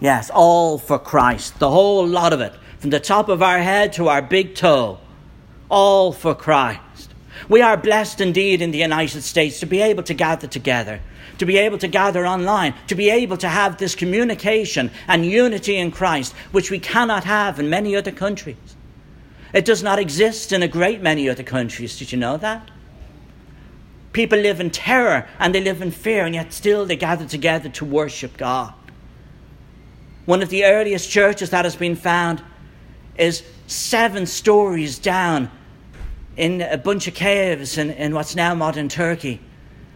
Yes, all for Christ. The whole lot of it. From the top of our head to our big toe. All for Christ. We are blessed indeed in the United States to be able to gather together, to be able to gather online, to be able to have this communication and unity in Christ, which we cannot have in many other countries. It does not exist in a great many other countries. Did you know that? People live in terror and they live in fear, and yet still they gather together to worship God. One of the earliest churches that has been found is seven stories down in a bunch of caves in, in what's now modern Turkey.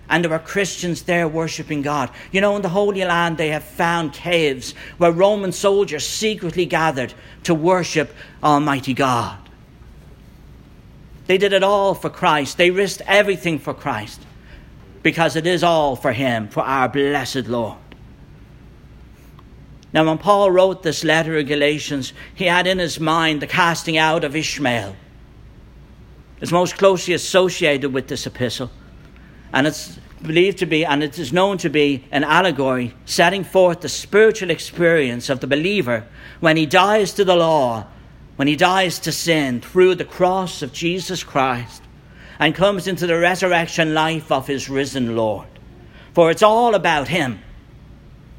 And there were Christians there worshipping God. You know, in the Holy Land, they have found caves where Roman soldiers secretly gathered to worship Almighty God. They did it all for Christ. They risked everything for Christ because it is all for Him, for our blessed Lord. Now, when Paul wrote this letter of Galatians, he had in his mind the casting out of Ishmael. It's most closely associated with this epistle. And it's believed to be, and it is known to be, an allegory setting forth the spiritual experience of the believer when he dies to the law, when he dies to sin through the cross of Jesus Christ, and comes into the resurrection life of his risen Lord. For it's all about him.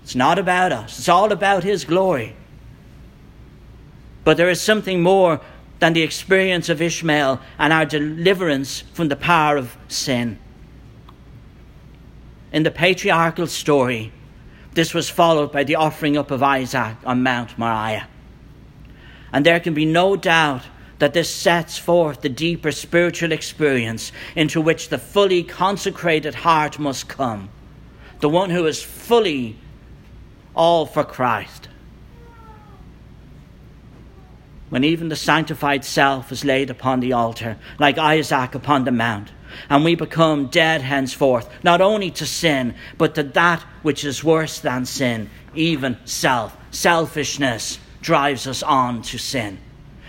It's not about us, it's all about His glory. But there is something more than the experience of Ishmael and our deliverance from the power of sin. In the patriarchal story, this was followed by the offering up of Isaac on Mount Moriah. And there can be no doubt that this sets forth the deeper spiritual experience into which the fully consecrated heart must come. The one who is fully all for Christ. When even the sanctified self is laid upon the altar, like Isaac upon the mount, and we become dead henceforth, not only to sin, but to that which is worse than sin, even self. Selfishness drives us on to sin.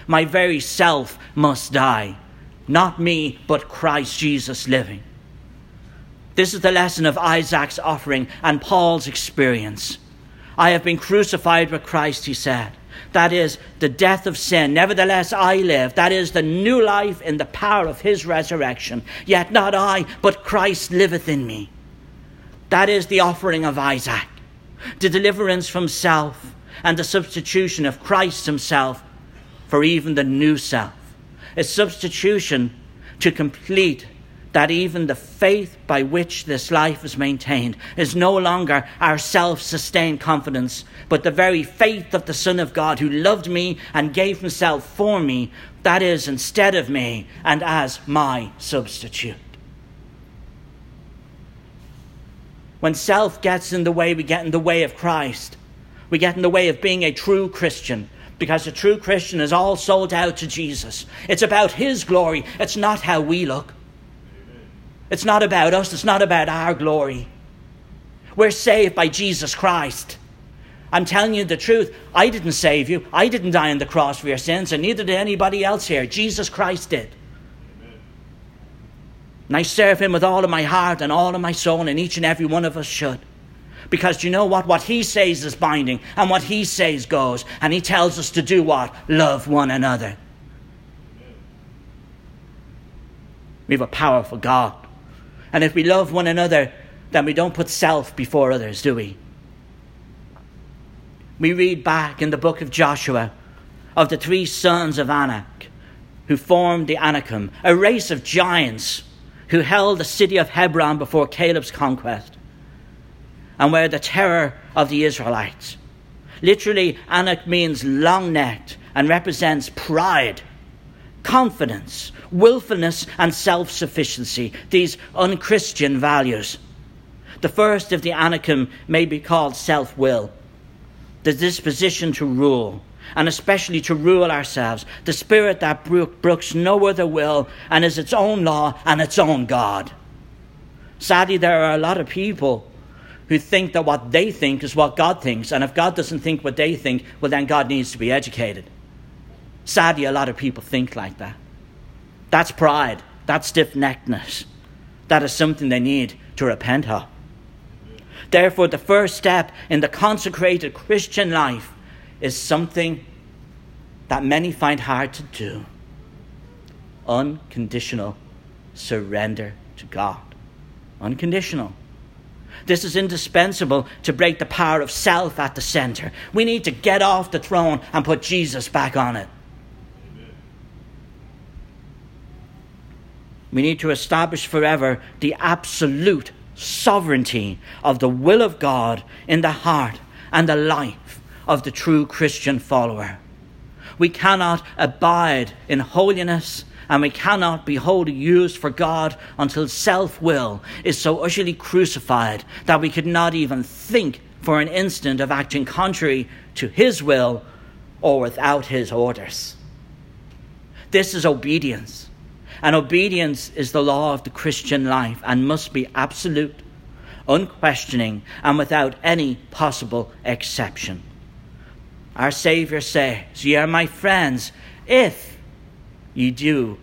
My very self must die. Not me, but Christ Jesus living. This is the lesson of Isaac's offering and Paul's experience. I have been crucified with Christ, he said. That is the death of sin. Nevertheless, I live. That is the new life in the power of his resurrection. Yet not I, but Christ liveth in me. That is the offering of Isaac. The deliverance from self and the substitution of Christ himself for even the new self. A substitution to complete that even the faith by which this life is maintained is no longer our self sustained confidence, but the very faith of the Son of God who loved me and gave himself for me, that is, instead of me and as my substitute. When self gets in the way, we get in the way of Christ. We get in the way of being a true Christian because a true Christian is all sold out to Jesus. It's about His glory, it's not how we look. It's not about us, it's not about our glory. We're saved by Jesus Christ. I'm telling you the truth. I didn't save you. I didn't die on the cross for your sins, and neither did anybody else here. Jesus Christ did. Amen. And I serve him with all of my heart and all of my soul, and each and every one of us should. Because you know what? What he says is binding, and what he says goes. And he tells us to do what? Love one another. Amen. We have a powerful God. And if we love one another, then we don't put self before others, do we? We read back in the book of Joshua of the three sons of Anak who formed the Anakim, a race of giants who held the city of Hebron before Caleb's conquest and were the terror of the Israelites. Literally, Anak means long necked and represents pride confidence, willfulness, and self sufficiency, these unchristian values. The first of the Anakim may be called self will, the disposition to rule, and especially to rule ourselves, the spirit that brooks no other will and is its own law and its own God. Sadly, there are a lot of people who think that what they think is what God thinks, and if God doesn't think what they think, well, then God needs to be educated. Sadly, a lot of people think like that. That's pride. That's stiff neckedness. That is something they need to repent of. Therefore, the first step in the consecrated Christian life is something that many find hard to do unconditional surrender to God. Unconditional. This is indispensable to break the power of self at the center. We need to get off the throne and put Jesus back on it. We need to establish forever the absolute sovereignty of the will of God in the heart and the life of the true Christian follower. We cannot abide in holiness and we cannot be wholly used for God until self will is so utterly crucified that we could not even think for an instant of acting contrary to His will or without His orders. This is obedience. And obedience is the law of the Christian life and must be absolute, unquestioning, and without any possible exception. Our Saviour says, Ye are my friends if ye do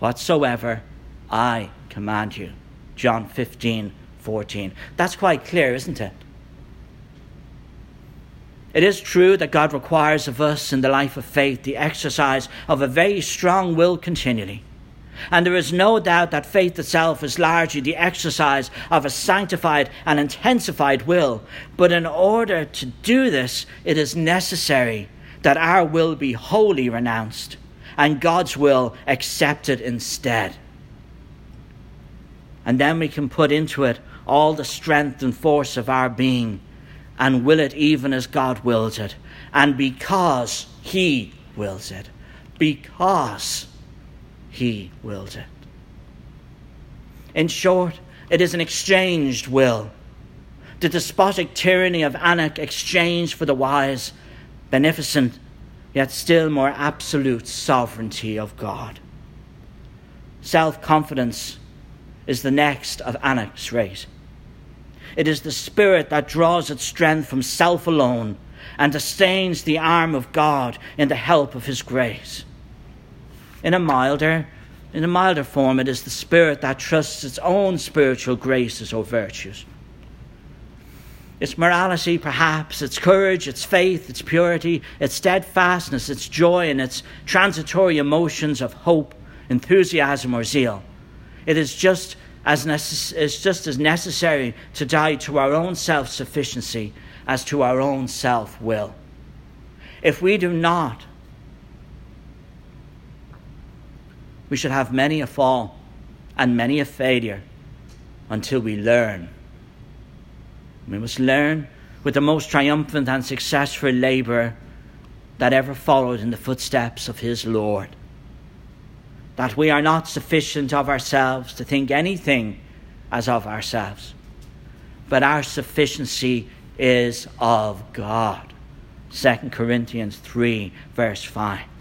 whatsoever I command you. John 15, 14. That's quite clear, isn't it? It is true that God requires of us in the life of faith the exercise of a very strong will continually. And there is no doubt that faith itself is largely the exercise of a sanctified and intensified will. But in order to do this, it is necessary that our will be wholly renounced and God's will accepted instead. And then we can put into it all the strength and force of our being and will it even as God wills it. And because He wills it. Because he wills it. In short, it is an exchanged will. The despotic tyranny of Anak exchanged for the wise, beneficent, yet still more absolute sovereignty of God. Self confidence is the next of Anak's rate. It is the spirit that draws its strength from self alone and sustains the arm of God in the help of His grace. In a milder, in a milder form, it is the spirit that trusts its own spiritual graces or virtues. Its morality, perhaps, its courage, its faith, its purity, its steadfastness, its joy, and its transitory emotions of hope, enthusiasm, or zeal. It is just as, necess- it's just as necessary to die to our own self sufficiency as to our own self will. If we do not we should have many a fall and many a failure until we learn. We must learn with the most triumphant and successful labour that ever followed in the footsteps of his Lord. That we are not sufficient of ourselves to think anything as of ourselves, but our sufficiency is of God. 2 Corinthians 3, verse 5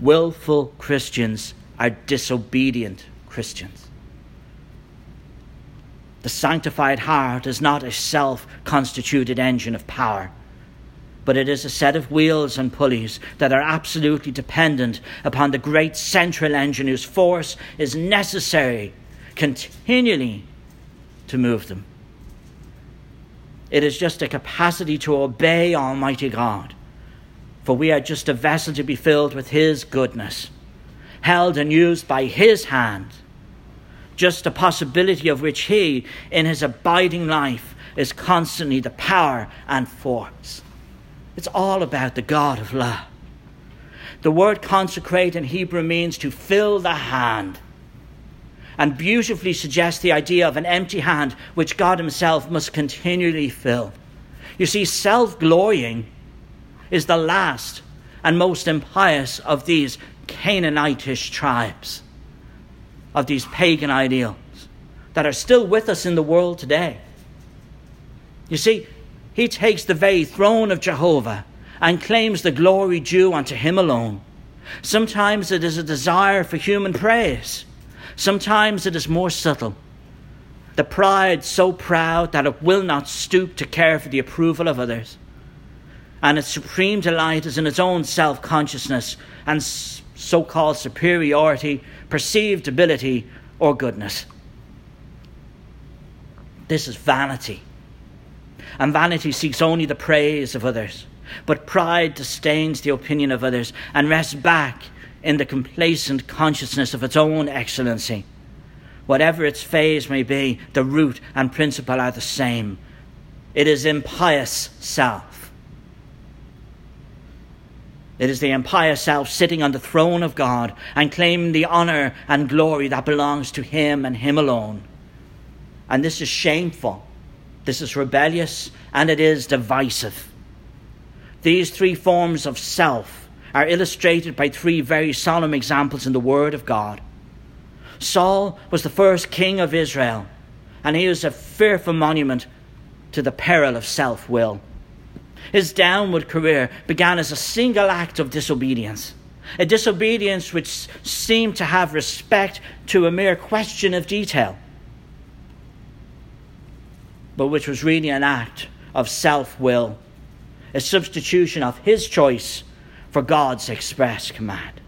willful Christians are disobedient Christians. The sanctified heart is not a self constituted engine of power, but it is a set of wheels and pulleys that are absolutely dependent upon the great central engine whose force is necessary continually to move them. It is just a capacity to obey Almighty God for we are just a vessel to be filled with His goodness, held and used by His hand, just a possibility of which He, in His abiding life, is constantly the power and force. It's all about the God of love. The word consecrate in Hebrew means to fill the hand and beautifully suggests the idea of an empty hand which God Himself must continually fill. You see, self glorying is the last and most impious of these Canaanitish tribes, of these pagan ideals that are still with us in the world today. You see, he takes the very throne of Jehovah and claims the glory due unto him alone. Sometimes it is a desire for human praise, sometimes it is more subtle. The pride so proud that it will not stoop to care for the approval of others and its supreme delight is in its own self consciousness and so called superiority, perceived ability, or goodness. This is vanity. And vanity seeks only the praise of others. But pride disdains the opinion of others and rests back in the complacent consciousness of its own excellency. Whatever its phase may be, the root and principle are the same. It is impious self. It is the impious self sitting on the throne of God and claiming the honour and glory that belongs to Him and Him alone. And this is shameful, this is rebellious, and it is divisive. These three forms of self are illustrated by three very solemn examples in the Word of God. Saul was the first king of Israel, and he was a fearful monument to the peril of self will. His downward career began as a single act of disobedience, a disobedience which seemed to have respect to a mere question of detail, but which was really an act of self will, a substitution of his choice for God's express command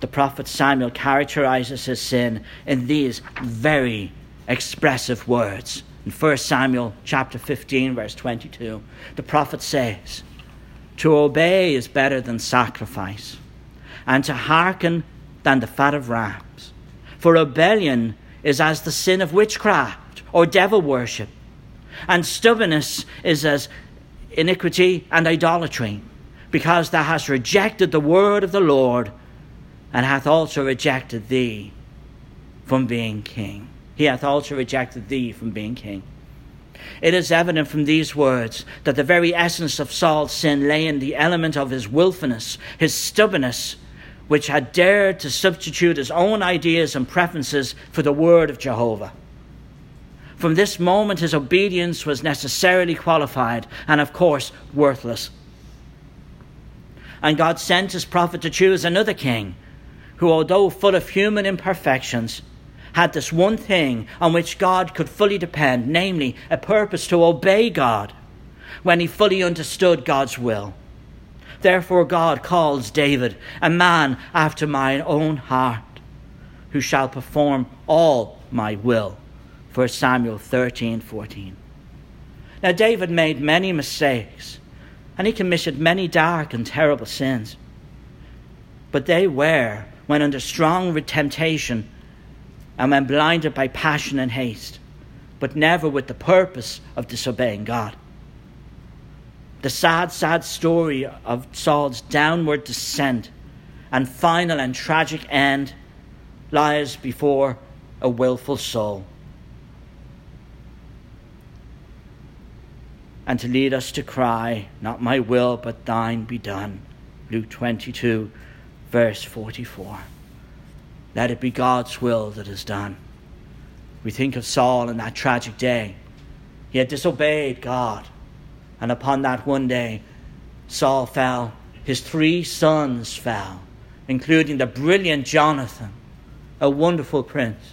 the prophet Samuel characterizes his sin in these very expressive words. In 1 Samuel chapter 15 verse 22, the prophet says, "To obey is better than sacrifice, and to hearken than the fat of rams. For rebellion is as the sin of witchcraft or devil worship, and stubbornness is as iniquity and idolatry, because thou hast rejected the word of the Lord." and hath also rejected thee from being king. He hath also rejected thee from being king. It is evident from these words that the very essence of Saul's sin lay in the element of his wilfulness, his stubbornness, which had dared to substitute his own ideas and preferences for the word of Jehovah. From this moment, his obedience was necessarily qualified and, of course, worthless. And God sent his prophet to choose another king who, although full of human imperfections, had this one thing on which God could fully depend, namely, a purpose to obey God when he fully understood God's will. Therefore, God calls David a man after mine own heart, who shall perform all my will. 1 Samuel 13 14. Now, David made many mistakes, and he committed many dark and terrible sins. But they were when under strong temptation and when blinded by passion and haste, but never with the purpose of disobeying God. The sad, sad story of Saul's downward descent and final and tragic end lies before a wilful soul. And to lead us to cry, Not my will, but thine be done. Luke 22 verse 44. Let it be God's will that is done. We think of Saul in that tragic day. He had disobeyed God, and upon that one day, Saul fell. His three sons fell, including the brilliant Jonathan, a wonderful prince.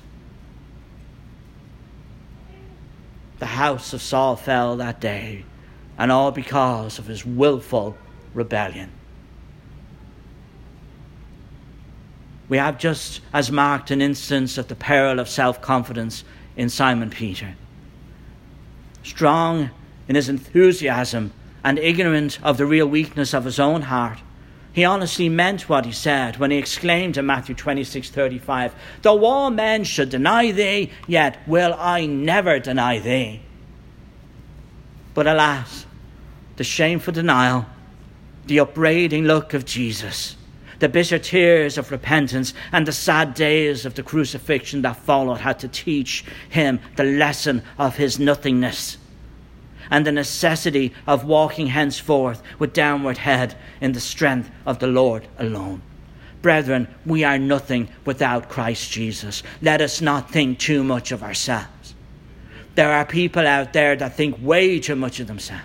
The house of Saul fell that day, and all because of his wilful rebellion. We have just as marked an instance of the peril of self confidence in Simon Peter. Strong in his enthusiasm and ignorant of the real weakness of his own heart, he honestly meant what he said when he exclaimed in Matthew 26:35, "Though all men should deny thee, yet will I never deny thee." But alas, the shameful denial, the upbraiding look of Jesus the bitter tears of repentance and the sad days of the crucifixion that followed had to teach him the lesson of his nothingness and the necessity of walking henceforth with downward head in the strength of the Lord alone. Brethren, we are nothing without Christ Jesus. Let us not think too much of ourselves. There are people out there that think way too much of themselves.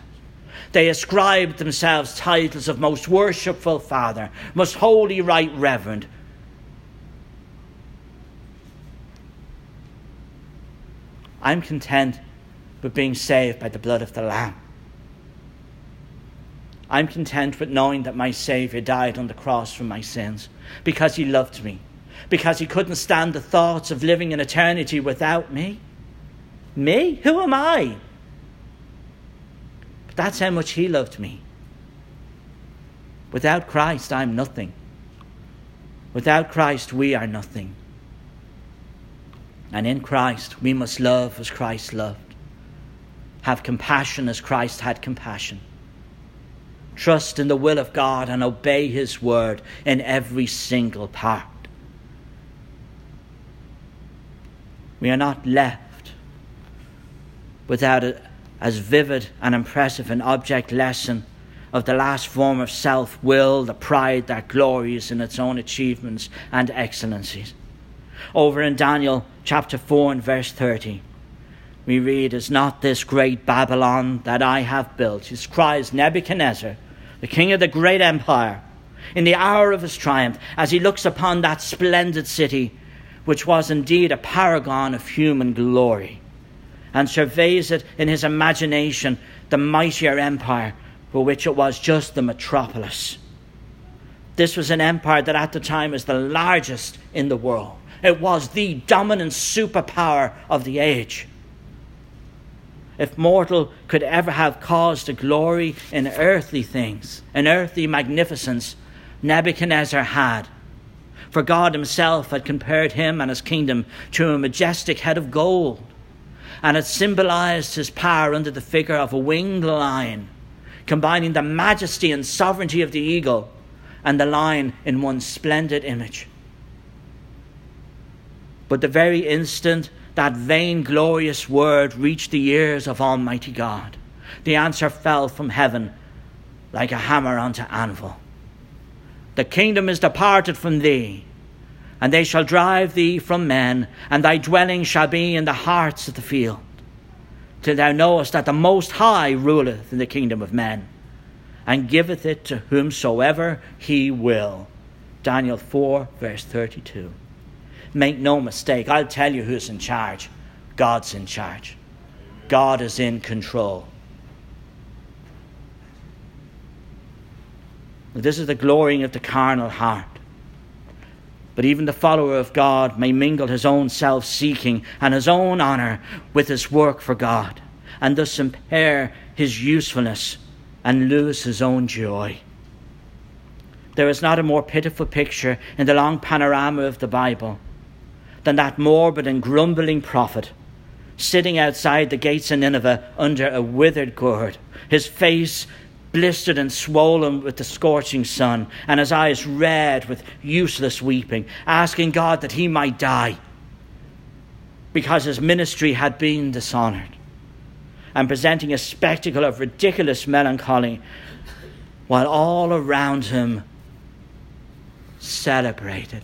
They ascribed themselves titles of most worshipful Father, most holy Right Reverend. I'm content with being saved by the blood of the Lamb. I'm content with knowing that my Saviour died on the cross for my sins because He loved me, because He couldn't stand the thoughts of living in eternity without me. Me? Who am I? That's how much He loved me. Without Christ, I'm nothing. Without Christ, we are nothing. And in Christ, we must love as Christ loved, have compassion as Christ had compassion, trust in the will of God, and obey His word in every single part. We are not left without a, as vivid and impressive an object lesson of the last form of self will, the pride that glories in its own achievements and excellencies. Over in Daniel chapter 4 and verse 30, we read, Is not this great Babylon that I have built? His cries Nebuchadnezzar, the king of the great empire, in the hour of his triumph, as he looks upon that splendid city, which was indeed a paragon of human glory, and surveys it in his imagination, the mightier empire for which it was just the metropolis. This was an empire that at the time was the largest in the world. It was the dominant superpower of the age. If mortal could ever have cause to glory in earthly things, in earthly magnificence, Nebuchadnezzar had. For God Himself had compared him and his kingdom to a majestic head of gold, and had symbolized his power under the figure of a winged lion combining the majesty and sovereignty of the eagle and the lion in one splendid image. But the very instant that vain, glorious word reached the ears of Almighty God, the answer fell from heaven like a hammer onto anvil. The kingdom is departed from thee, and they shall drive thee from men, and thy dwelling shall be in the hearts of the field till thou knowest that the Most High ruleth in the kingdom of men, and giveth it to whomsoever he will. Daniel 4, verse 32. Make no mistake, I'll tell you who's in charge. God's in charge. God is in control. This is the glorying of the carnal heart. But even the follower of God may mingle his own self seeking and his own honour with his work for God, and thus impair his usefulness and lose his own joy. There is not a more pitiful picture in the long panorama of the Bible than that morbid and grumbling prophet sitting outside the gates of Nineveh under a withered gourd, his face blistered and swollen with the scorching sun, and his eyes red with useless weeping, asking God that he might die because his ministry had been dishonored, and presenting a spectacle of ridiculous melancholy while all around him celebrated.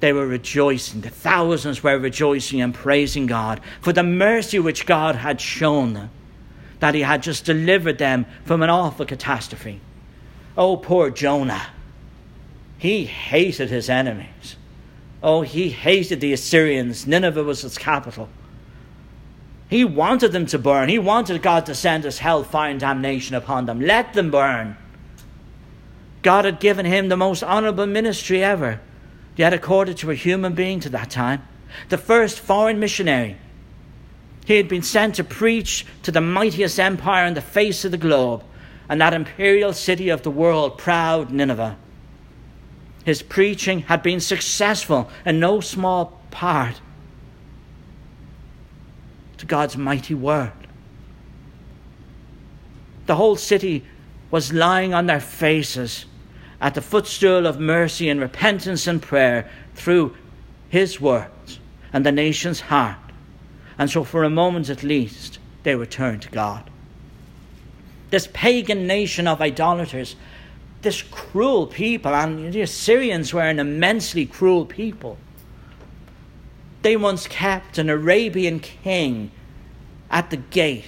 They were rejoicing. The thousands were rejoicing and praising God for the mercy which God had shown them that he had just delivered them from an awful catastrophe. Oh, poor Jonah. He hated his enemies. Oh, he hated the Assyrians. Nineveh was its capital. He wanted them to burn. He wanted God to send his hellfire and damnation upon them. Let them burn. God had given him the most honorable ministry ever, yet accorded to a human being to that time. The first foreign missionary he had been sent to preach to the mightiest empire on the face of the globe, and that imperial city of the world, proud Nineveh. His preaching had been successful in no small part to God's mighty word. The whole city was lying on their faces at the footstool of mercy and repentance and prayer through his words and the nation's heart. And so, for a moment at least, they returned to God. This pagan nation of idolaters, this cruel people, and the Assyrians were an immensely cruel people. They once kept an Arabian king at the gate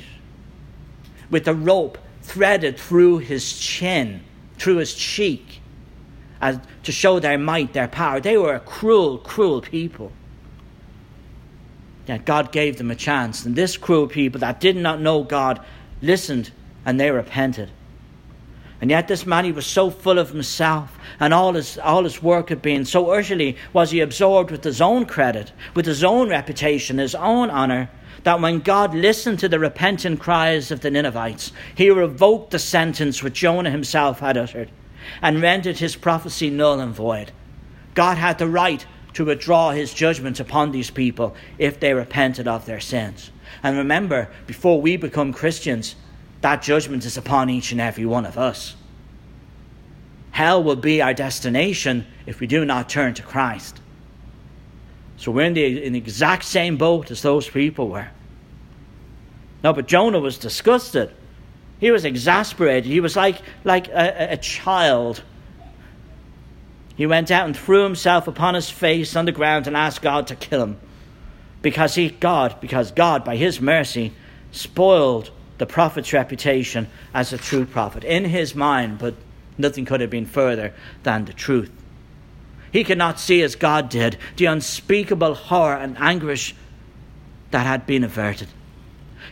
with a rope threaded through his chin, through his cheek, as, to show their might, their power. They were a cruel, cruel people. Yet God gave them a chance. And this cruel people that did not know God listened and they repented. And yet this man, he was so full of himself, and all his, all his work had been, so utterly was he absorbed with his own credit, with his own reputation, his own honour, that when God listened to the repentant cries of the Ninevites, he revoked the sentence which Jonah himself had uttered, and rendered his prophecy null and void. God had the right to withdraw his judgment upon these people if they repented of their sins. And remember, before we become Christians, that judgment is upon each and every one of us. Hell will be our destination if we do not turn to Christ. So we're in the, in the exact same boat as those people were. No, but Jonah was disgusted. He was exasperated. He was like, like a, a child. He went out and threw himself upon his face on the ground and asked God to kill him. Because he, God, because God, by his mercy, spoiled the prophet's reputation as a true prophet in his mind, but nothing could have been further than the truth. He could not see as God did the unspeakable horror and anguish that had been averted.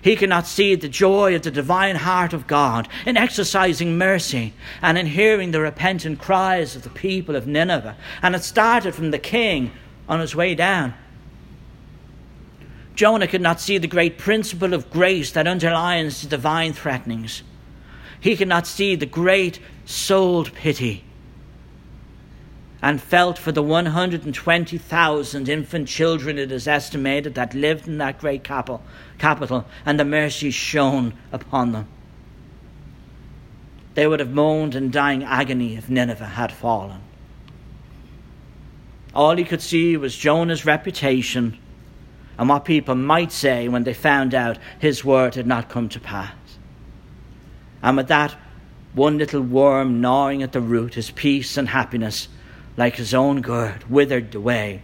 He could not see the joy of the divine heart of God in exercising mercy and in hearing the repentant cries of the people of Nineveh. And it started from the king on his way down. Jonah could not see the great principle of grace that underlies the divine threatenings. He could not see the great souled pity and felt for the 120,000 infant children, it is estimated, that lived in that great capital, capital and the mercy shown upon them. They would have moaned in dying agony if Nineveh had fallen. All he could see was Jonah's reputation and what people might say when they found out his word had not come to pass. And with that one little worm gnawing at the root, his peace and happiness, like his own gourd, withered away,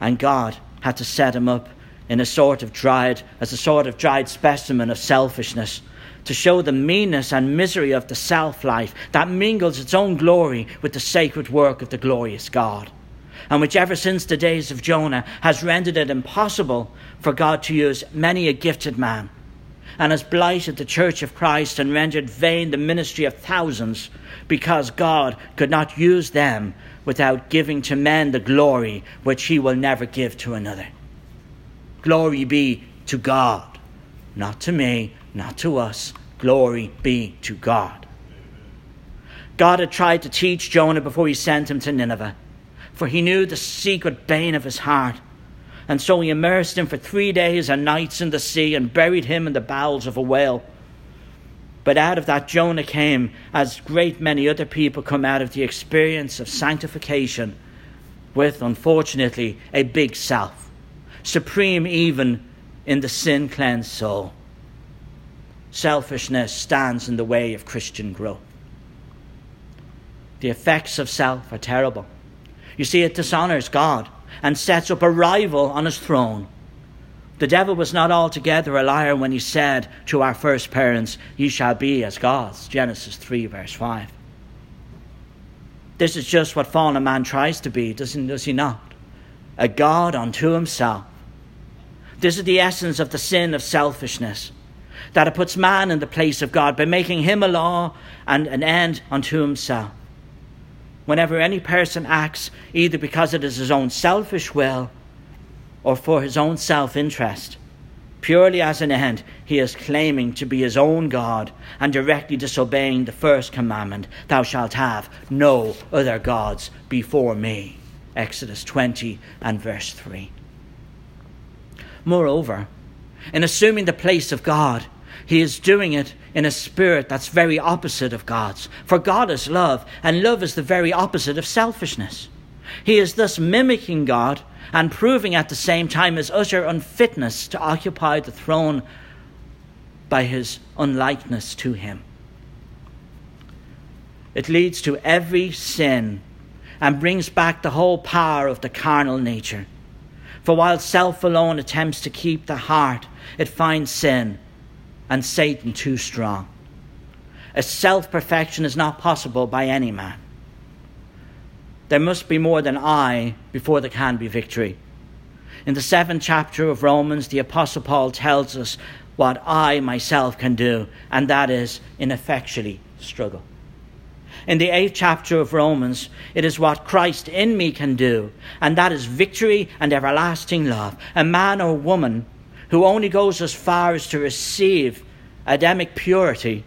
and God had to set him up in a sort of dried, as a sort of dried specimen of selfishness, to show the meanness and misery of the self life that mingles its own glory with the sacred work of the glorious God and which ever since the days of Jonah has rendered it impossible for God to use many a gifted man, and has blighted the church of Christ and rendered vain the ministry of thousands, because God could not use them without giving to men the glory which he will never give to another. Glory be to God, not to me, not to us. Glory be to God. God had tried to teach Jonah before he sent him to Nineveh for he knew the secret bane of his heart. And so he immersed him for three days and nights in the sea and buried him in the bowels of a whale. But out of that Jonah came, as great many other people come out of the experience of sanctification, with, unfortunately, a big self, supreme even in the sin cleansed soul. Selfishness stands in the way of Christian growth. The effects of self are terrible. You see, it dishonors God and sets up a rival on his throne. The devil was not altogether a liar when he said to our first parents, Ye shall be as gods. Genesis 3, verse 5. This is just what fallen man tries to be, doesn't, does he not? A God unto himself. This is the essence of the sin of selfishness, that it puts man in the place of God by making him a law and an end unto himself whenever any person acts either because it is his own selfish will or for his own self interest. Purely as an end, he is claiming to be his own God and directly disobeying the first commandment Thou shalt have no other gods before me. Exodus 20 and verse 3. Moreover, in assuming the place of God, he is doing it in a spirit that's very opposite of God's. For God is love, and love is the very opposite of selfishness. He is thus mimicking God and proving at the same time his utter unfitness to occupy the throne by his unlikeness to him. It leads to every sin and brings back the whole power of the carnal nature. For while self alone attempts to keep the heart, it finds sin and Satan too strong. A self perfection is not possible by any man. There must be more than I before there can be victory. In the seventh chapter of Romans, the Apostle Paul tells us what I myself can do, and that is ineffectually struggle. In the eighth chapter of Romans, it is what Christ in me can do, and that is victory and everlasting love. A man or woman who only goes as far as to receive Adamic purity,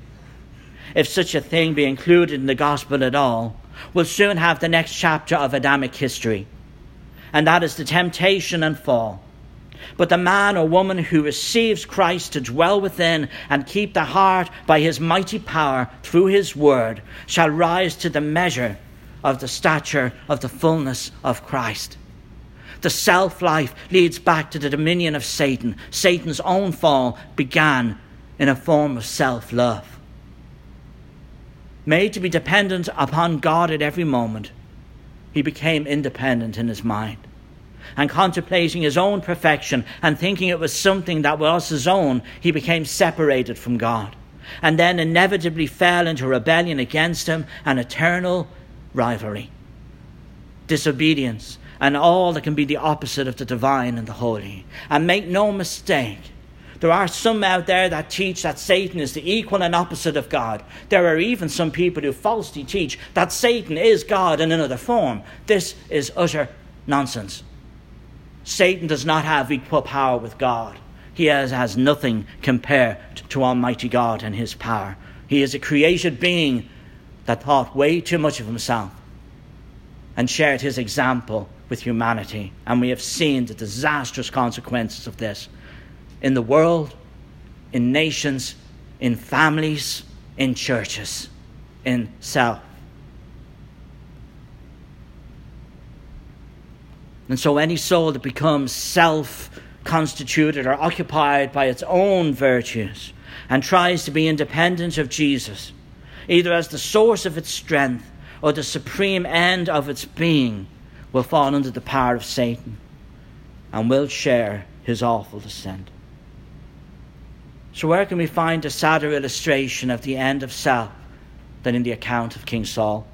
if such a thing be included in the gospel at all, will soon have the next chapter of Adamic history, and that is the temptation and fall. But the man or woman who receives Christ to dwell within and keep the heart by his mighty power through his word shall rise to the measure of the stature of the fullness of Christ. The self life leads back to the dominion of Satan. Satan's own fall began in a form of self love. Made to be dependent upon God at every moment, he became independent in his mind and contemplating his own perfection and thinking it was something that was his own, he became separated from God. And then inevitably fell into rebellion against him and eternal rivalry, disobedience, and all that can be the opposite of the divine and the holy. And make no mistake, there are some out there that teach that Satan is the equal and opposite of God. There are even some people who falsely teach that Satan is God in another form. This is utter nonsense. Satan does not have equal power with God. He has, has nothing compared to Almighty God and His power. He is a created being that thought way too much of himself and shared his example with humanity. And we have seen the disastrous consequences of this in the world, in nations, in families, in churches, in self. And so any soul that becomes self constituted or occupied by its own virtues and tries to be independent of Jesus, either as the source of its strength or the supreme end of its being, will fall under the power of Satan and will share his awful descent. So, where can we find a sadder illustration of the end of self than in the account of King Saul?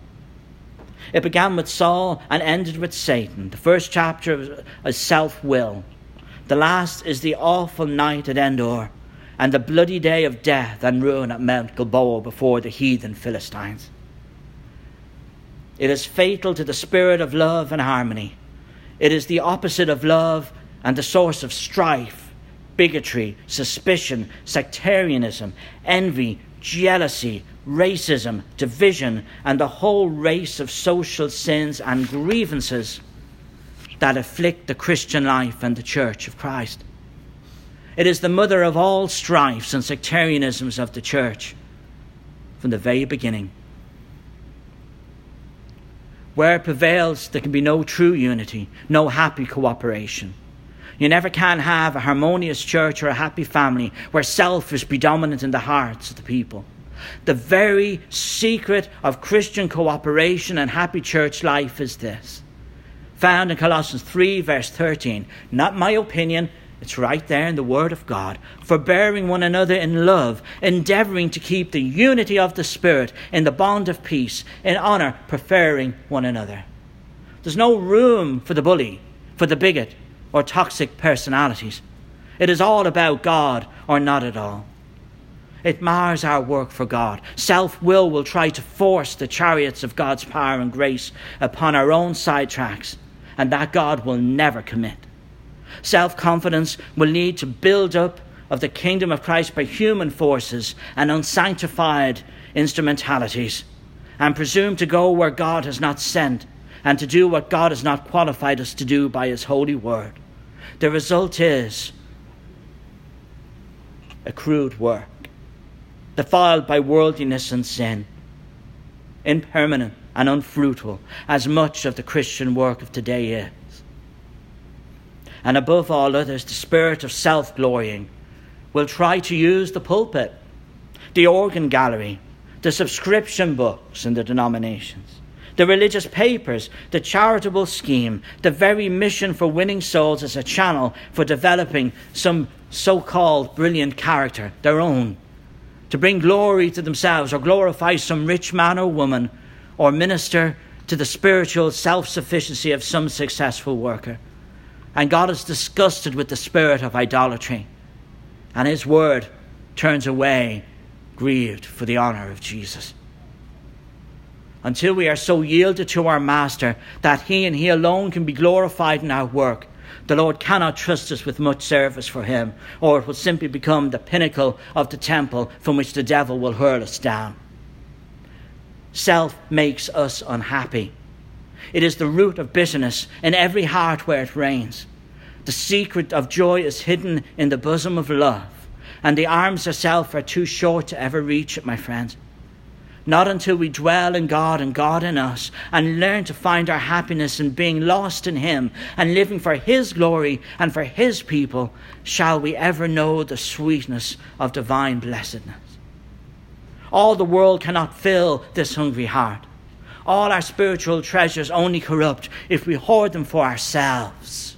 It began with Saul and ended with Satan. The first chapter is self will. The last is the awful night at Endor and the bloody day of death and ruin at Mount Gilboa before the heathen Philistines. It is fatal to the spirit of love and harmony. It is the opposite of love and the source of strife, bigotry, suspicion, sectarianism, envy, jealousy, racism, division, and the whole race of social sins and grievances that afflict the Christian life and the Church of Christ. It is the mother of all strifes and sectarianisms of the Church from the very beginning. Where it prevails, there can be no true unity, no happy cooperation. You never can have a harmonious church or a happy family where self is predominant in the hearts of the people. The very secret of Christian cooperation and happy church life is this. Found in Colossians 3, verse 13. Not my opinion, it's right there in the Word of God. Forbearing one another in love, endeavouring to keep the unity of the Spirit in the bond of peace, in honour, preferring one another. There's no room for the bully, for the bigot, or toxic personalities. It is all about God or not at all. It mars our work for God. Self will will try to force the chariots of God's power and grace upon our own sidetracks, and that God will never commit. Self confidence will lead to build up of the kingdom of Christ by human forces and unsanctified instrumentalities, and presume to go where God has not sent, and to do what God has not qualified us to do by His holy word. The result is a crude work defiled by worldliness and sin, impermanent and unfruitful, as much of the Christian work of today is. And above all others, the spirit of self glorying will try to use the pulpit, the organ gallery, the subscription books in the denominations, the religious papers, the charitable scheme, the very mission for winning souls as a channel for developing some so called brilliant character, their own to bring glory to themselves or glorify some rich man or woman or minister to the spiritual self sufficiency of some successful worker. And God is disgusted with the spirit of idolatry, and His word turns away, grieved for the honour of Jesus. Until we are so yielded to our Master that He and He alone can be glorified in our work, the Lord cannot trust us with much service for Him, or it will simply become the pinnacle of the temple from which the devil will hurl us down. Self makes us unhappy. It is the root of bitterness in every heart where it reigns. The secret of joy is hidden in the bosom of love, and the arms of self are too short to ever reach it, my friends. Not until we dwell in God and God in us and learn to find our happiness in being lost in Him and living for His glory and for His people shall we ever know the sweetness of divine blessedness. All the world cannot fill this hungry heart. All our spiritual treasures only corrupt if we hoard them for ourselves.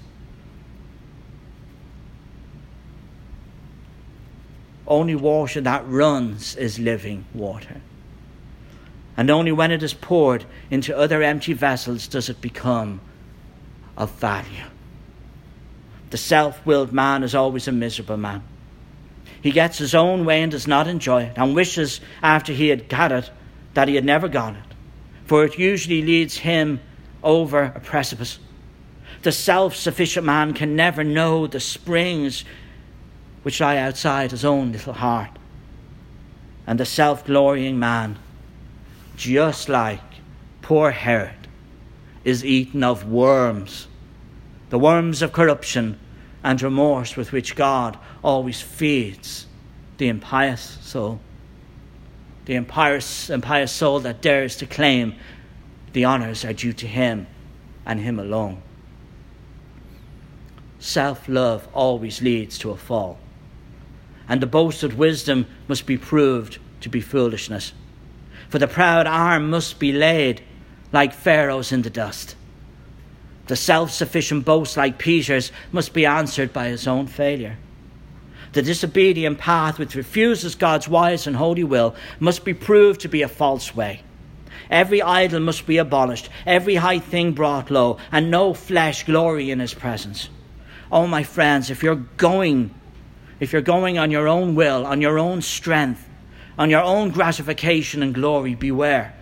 Only water that runs is living water and only when it is poured into other empty vessels does it become of value. The self willed man is always a miserable man. He gets his own way and does not enjoy it, and wishes after he had got it that he had never got it, for it usually leads him over a precipice. The self sufficient man can never know the springs which lie outside his own little heart. And the self glorying man just like poor Herod, is eaten of worms, the worms of corruption and remorse with which God always feeds the impious soul. The impious, impious soul that dares to claim the honours are due to him and him alone. Self love always leads to a fall, and the boasted wisdom must be proved to be foolishness for the proud arm must be laid like Pharaoh's in the dust. The self sufficient boast like Peter's must be answered by his own failure. The disobedient path which refuses God's wise and holy will must be proved to be a false way. Every idol must be abolished, every high thing brought low, and no flesh glory in his presence. Oh, my friends, if you're going, if you're going on your own will, on your own strength, on your own gratification and glory, beware.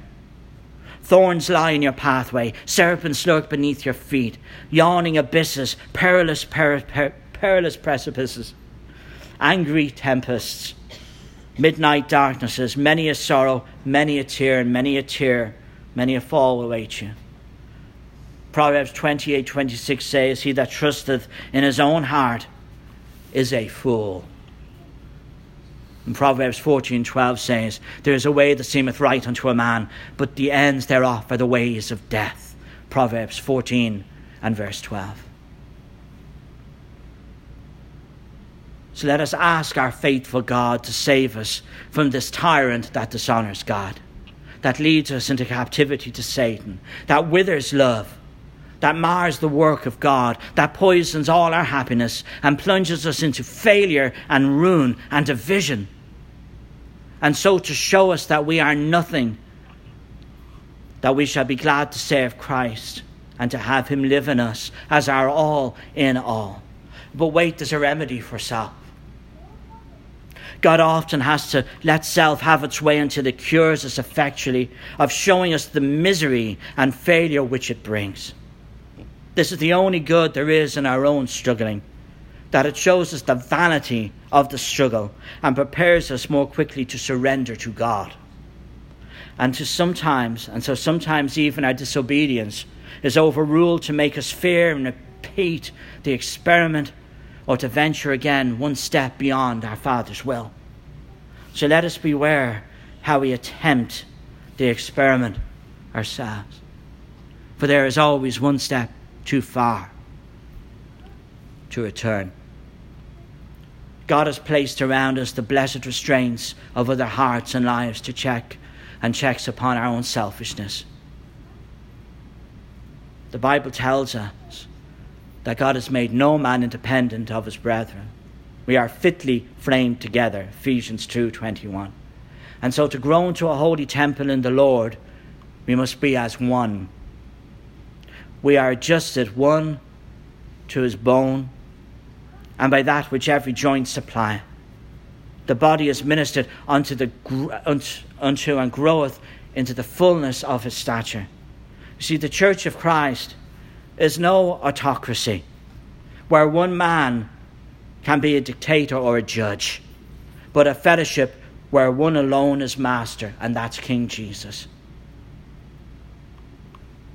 Thorns lie in your pathway, serpents lurk beneath your feet, yawning abysses, perilous, per- per- perilous precipices, angry tempests, midnight darknesses, many a sorrow, many a tear, and many a tear, many a fall await you. Proverbs 28 26 says, He that trusteth in his own heart is a fool. And Proverbs 14:12 says, There is a way that seemeth right unto a man, but the ends thereof are the ways of death. Proverbs 14 and verse 12. So let us ask our faithful God to save us from this tyrant that dishonors God, that leads us into captivity to Satan, that withers love, that mars the work of God, that poisons all our happiness and plunges us into failure and ruin and division and so to show us that we are nothing, that we shall be glad to serve Christ and to have Him live in us as our all in all. But wait, there's a remedy for self. God often has to let self have its way until it cures us effectually of showing us the misery and failure which it brings. This is the only good there is in our own struggling that it shows us the vanity of the struggle and prepares us more quickly to surrender to God. And to sometimes, and so sometimes even our disobedience is overruled to make us fear and repeat the experiment or to venture again one step beyond our Father's will. So let us beware how we attempt the experiment ourselves. For there is always one step too far to return. God has placed around us the blessed restraints of other hearts and lives to check and checks upon our own selfishness. The Bible tells us that God has made no man independent of his brethren. We are fitly framed together, Ephesians 2:21. And so to grow into a holy temple in the Lord, we must be as one. We are adjusted one to his bone and by that which every joint supply. The body is ministered unto, the, unto, and groweth into the fullness of his stature. You see, the church of Christ is no autocracy where one man can be a dictator or a judge, but a fellowship where one alone is master, and that's King Jesus.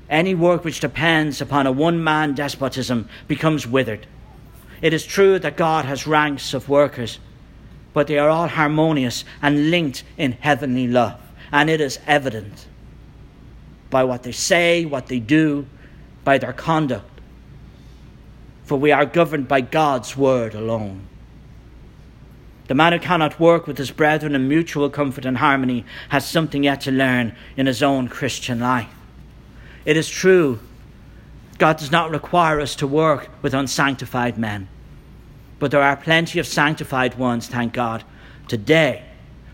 Any work which depends upon a one man despotism becomes withered. It is true that God has ranks of workers, but they are all harmonious and linked in heavenly love, and it is evident by what they say, what they do, by their conduct. For we are governed by God's word alone. The man who cannot work with his brethren in mutual comfort and harmony has something yet to learn in his own Christian life. It is true, God does not require us to work with unsanctified men. But there are plenty of sanctified ones, thank God, today,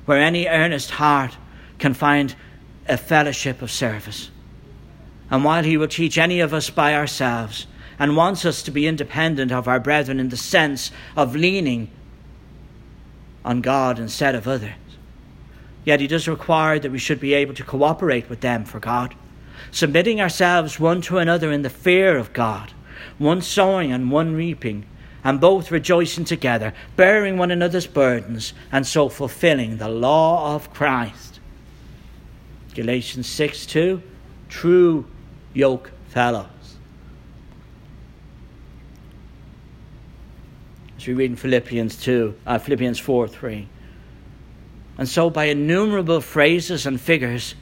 where any earnest heart can find a fellowship of service. And while He will teach any of us by ourselves and wants us to be independent of our brethren in the sense of leaning on God instead of others, yet He does require that we should be able to cooperate with them for God, submitting ourselves one to another in the fear of God, one sowing and one reaping, and both rejoicing together, bearing one another's burdens, and so fulfilling the law of Christ. Galatians 6 2 True yoke fellows. As we read in Philippians 2, uh, Philippians 4 3. And so, by innumerable phrases and figures,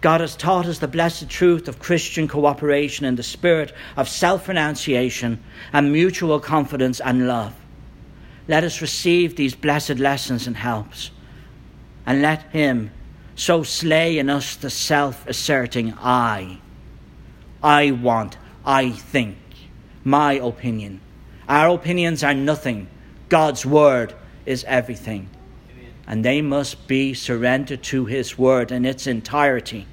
God has taught us the blessed truth of Christian cooperation in the spirit of self renunciation and mutual confidence and love. Let us receive these blessed lessons and helps, and let Him so slay in us the self asserting I. I want, I think, my opinion. Our opinions are nothing. God's word is everything. And they must be surrendered to His word in its entirety.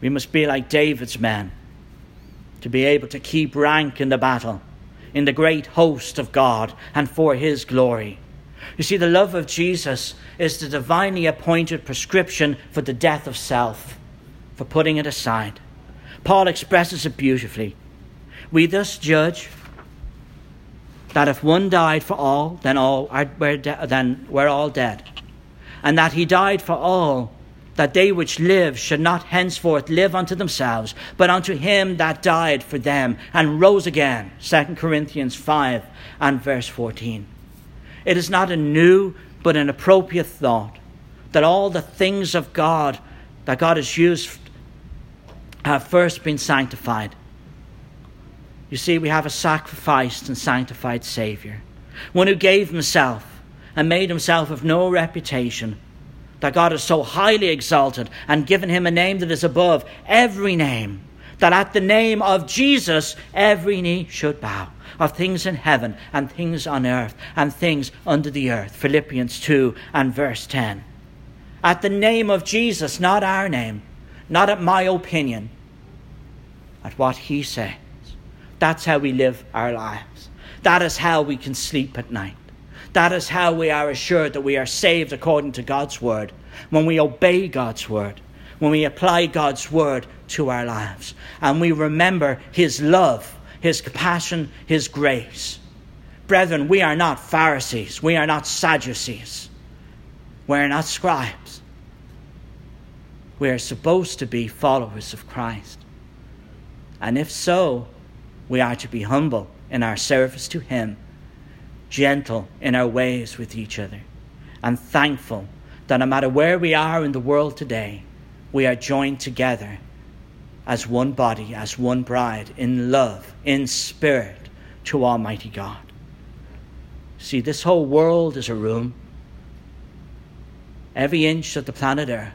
We must be like David's men to be able to keep rank in the battle, in the great host of God, and for His glory. You see, the love of Jesus is the divinely appointed prescription for the death of self, for putting it aside. Paul expresses it beautifully. We thus judge that if one died for all, then all are, we're de- then we're all dead, and that he died for all, that they which live should not henceforth live unto themselves, but unto him that died for them and rose again. 2 Corinthians 5 and verse 14. It is not a new but an appropriate thought that all the things of God that God has used have first been sanctified. You see, we have a sacrificed and sanctified Saviour, one who gave himself and made himself of no reputation. That God has so highly exalted and given him a name that is above every name, that at the name of Jesus every knee should bow of things in heaven and things on earth and things under the earth. Philippians 2 and verse 10. At the name of Jesus, not our name, not at my opinion, at what he says. That's how we live our lives. That is how we can sleep at night. That is how we are assured that we are saved according to God's word. When we obey God's word, when we apply God's word to our lives, and we remember his love his compassion, His grace. Brethren, we are not Pharisees. We are not Sadducees. We are not scribes. We are supposed to be followers of Christ. And if so, we are to be humble in our service to Him, gentle in our ways with each other, and thankful that no matter where we are in the world today, we are joined together as one body, as one bride, in love, in spirit, to Almighty God. See, this whole world is a room, every inch of the planet Earth.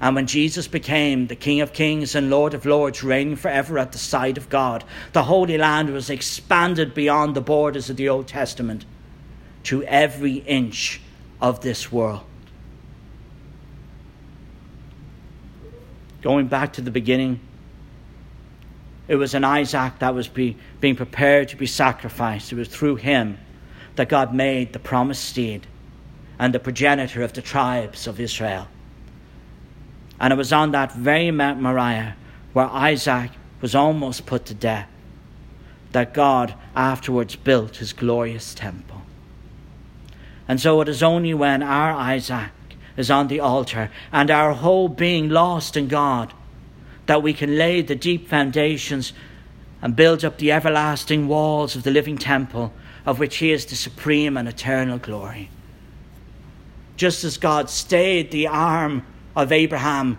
And when Jesus became the King of Kings and Lord of Lords, reigning forever at the side of God, the Holy Land was expanded beyond the borders of the Old Testament to every inch of this world. going back to the beginning, it was an Isaac that was be, being prepared to be sacrificed. It was through him that God made the promised seed. and the progenitor of the tribes of Israel. And it was on that very Mount Moriah where Isaac was almost put to death that God afterwards built his glorious temple. And so it is only when our Isaac is on the altar and our whole being lost in God that we can lay the deep foundations and build up the everlasting walls of the living temple of which he is the supreme and eternal glory. Just as God stayed the arm of Abraham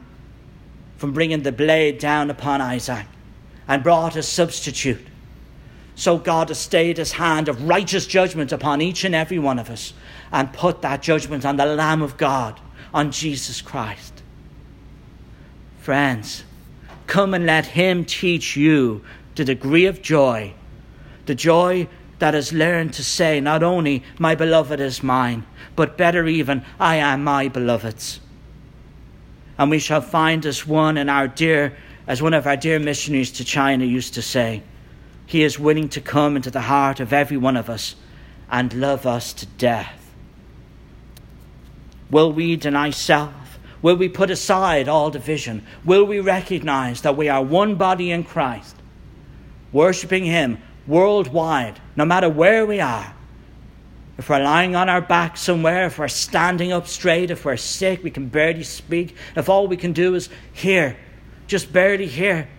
from bringing the blade down upon Isaac and brought a substitute, so God has stayed his hand of righteous judgment upon each and every one of us and put that judgment on the Lamb of God, on Jesus Christ. Friends, come and let him teach you the degree of joy, the joy that has learned to say, not only, My beloved is mine, but better even, I am my beloved's. And we shall find as one in our dear, as one of our dear missionaries to China used to say, He is willing to come into the heart of every one of us and love us to death. Will we deny self? Will we put aside all division? Will we recognize that we are one body in Christ worshipping Him worldwide, no matter where we are. If we're lying on our back somewhere, if we're standing up straight, if we're sick, we can barely speak, if all we can do is hear, just barely hear.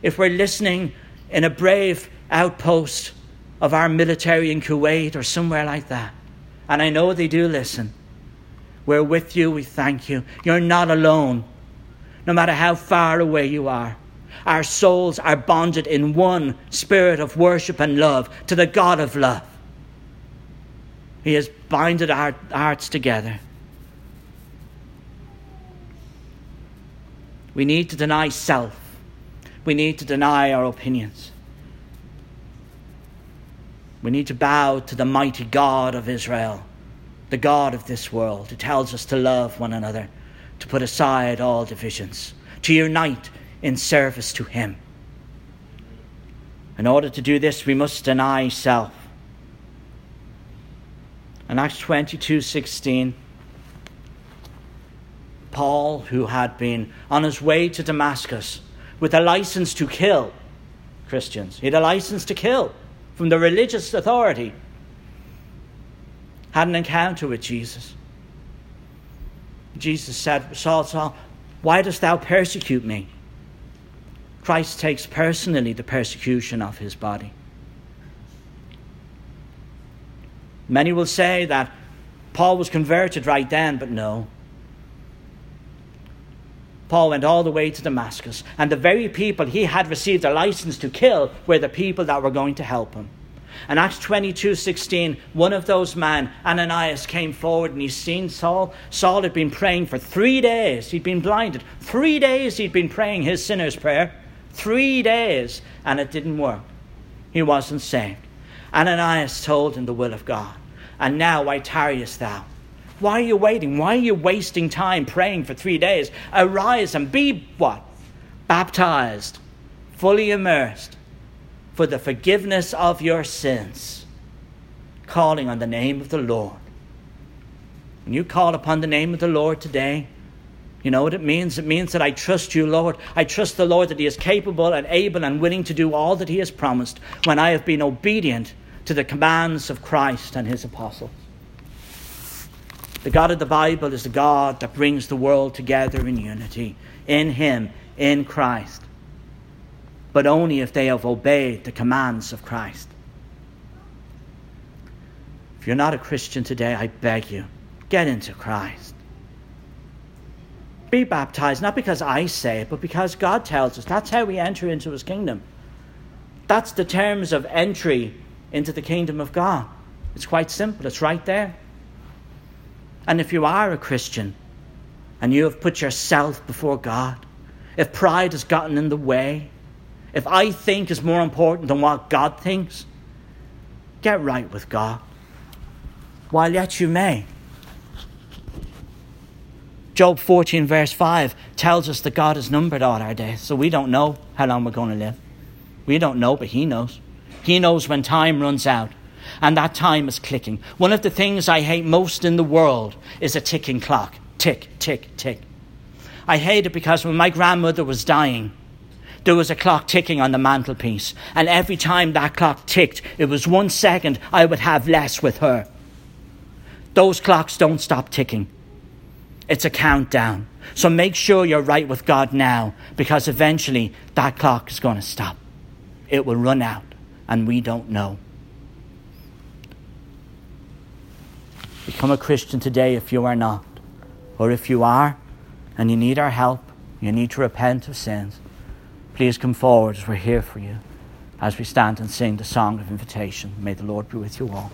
If we're listening in a brave outpost of our military in Kuwait or somewhere like that, and I know they do listen, we're with you, we thank you. You're not alone, no matter how far away you are. Our souls are bonded in one spirit of worship and love to the God of love. He has binded our hearts together. We need to deny self. We need to deny our opinions. We need to bow to the mighty God of Israel, the God of this world, who tells us to love one another, to put aside all divisions, to unite in service to Him. In order to do this, we must deny self. In Acts 22 16, Paul, who had been on his way to Damascus with a license to kill Christians, he had a license to kill from the religious authority, had an encounter with Jesus. Jesus said, Saul, Saul, why dost thou persecute me? Christ takes personally the persecution of his body. Many will say that Paul was converted right then, but no. Paul went all the way to Damascus, and the very people he had received a license to kill were the people that were going to help him. In Acts 22 16, one of those men, Ananias, came forward and he's seen Saul. Saul had been praying for three days. He'd been blinded. Three days he'd been praying his sinner's prayer. Three days, and it didn't work. He wasn't saved. Ananias told him the will of God. And now, why tarriest thou? Why are you waiting? Why are you wasting time praying for three days? Arise and be what? Baptized, fully immersed, for the forgiveness of your sins, calling on the name of the Lord. When you call upon the name of the Lord today, you know what it means? It means that I trust you, Lord. I trust the Lord that He is capable and able and willing to do all that He has promised when I have been obedient to the commands of Christ and His apostles. The God of the Bible is the God that brings the world together in unity, in Him, in Christ. But only if they have obeyed the commands of Christ. If you're not a Christian today, I beg you, get into Christ be baptized, not because I say it, but because God tells us. That's how we enter into his kingdom. That's the terms of entry into the kingdom of God. It's quite simple, it's right there. And if you are a Christian and you have put yourself before God, if pride has gotten in the way, if I think is more important than what God thinks, get right with God while yet you may. Job 14, verse 5, tells us that God has numbered all our days, so we don't know how long we're going to live. We don't know, but He knows. He knows when time runs out. and that time is clicking. One of the things I hate most in the world is a ticking clock. Tick, tick, tick. I hate it because when my grandmother was dying, there was a clock ticking on the mantelpiece, and every time that clock ticked, it was one second I would have less with her. Those clocks don't stop ticking. It's a countdown. So make sure you're right with God now, because eventually that clock is going to stop. It will run out, and we don't know. Become a Christian today if you are not. Or if you are and you need our help, you need to repent of sins, please come forward as we're here for you as we stand and sing the song of invitation. May the Lord be with you all.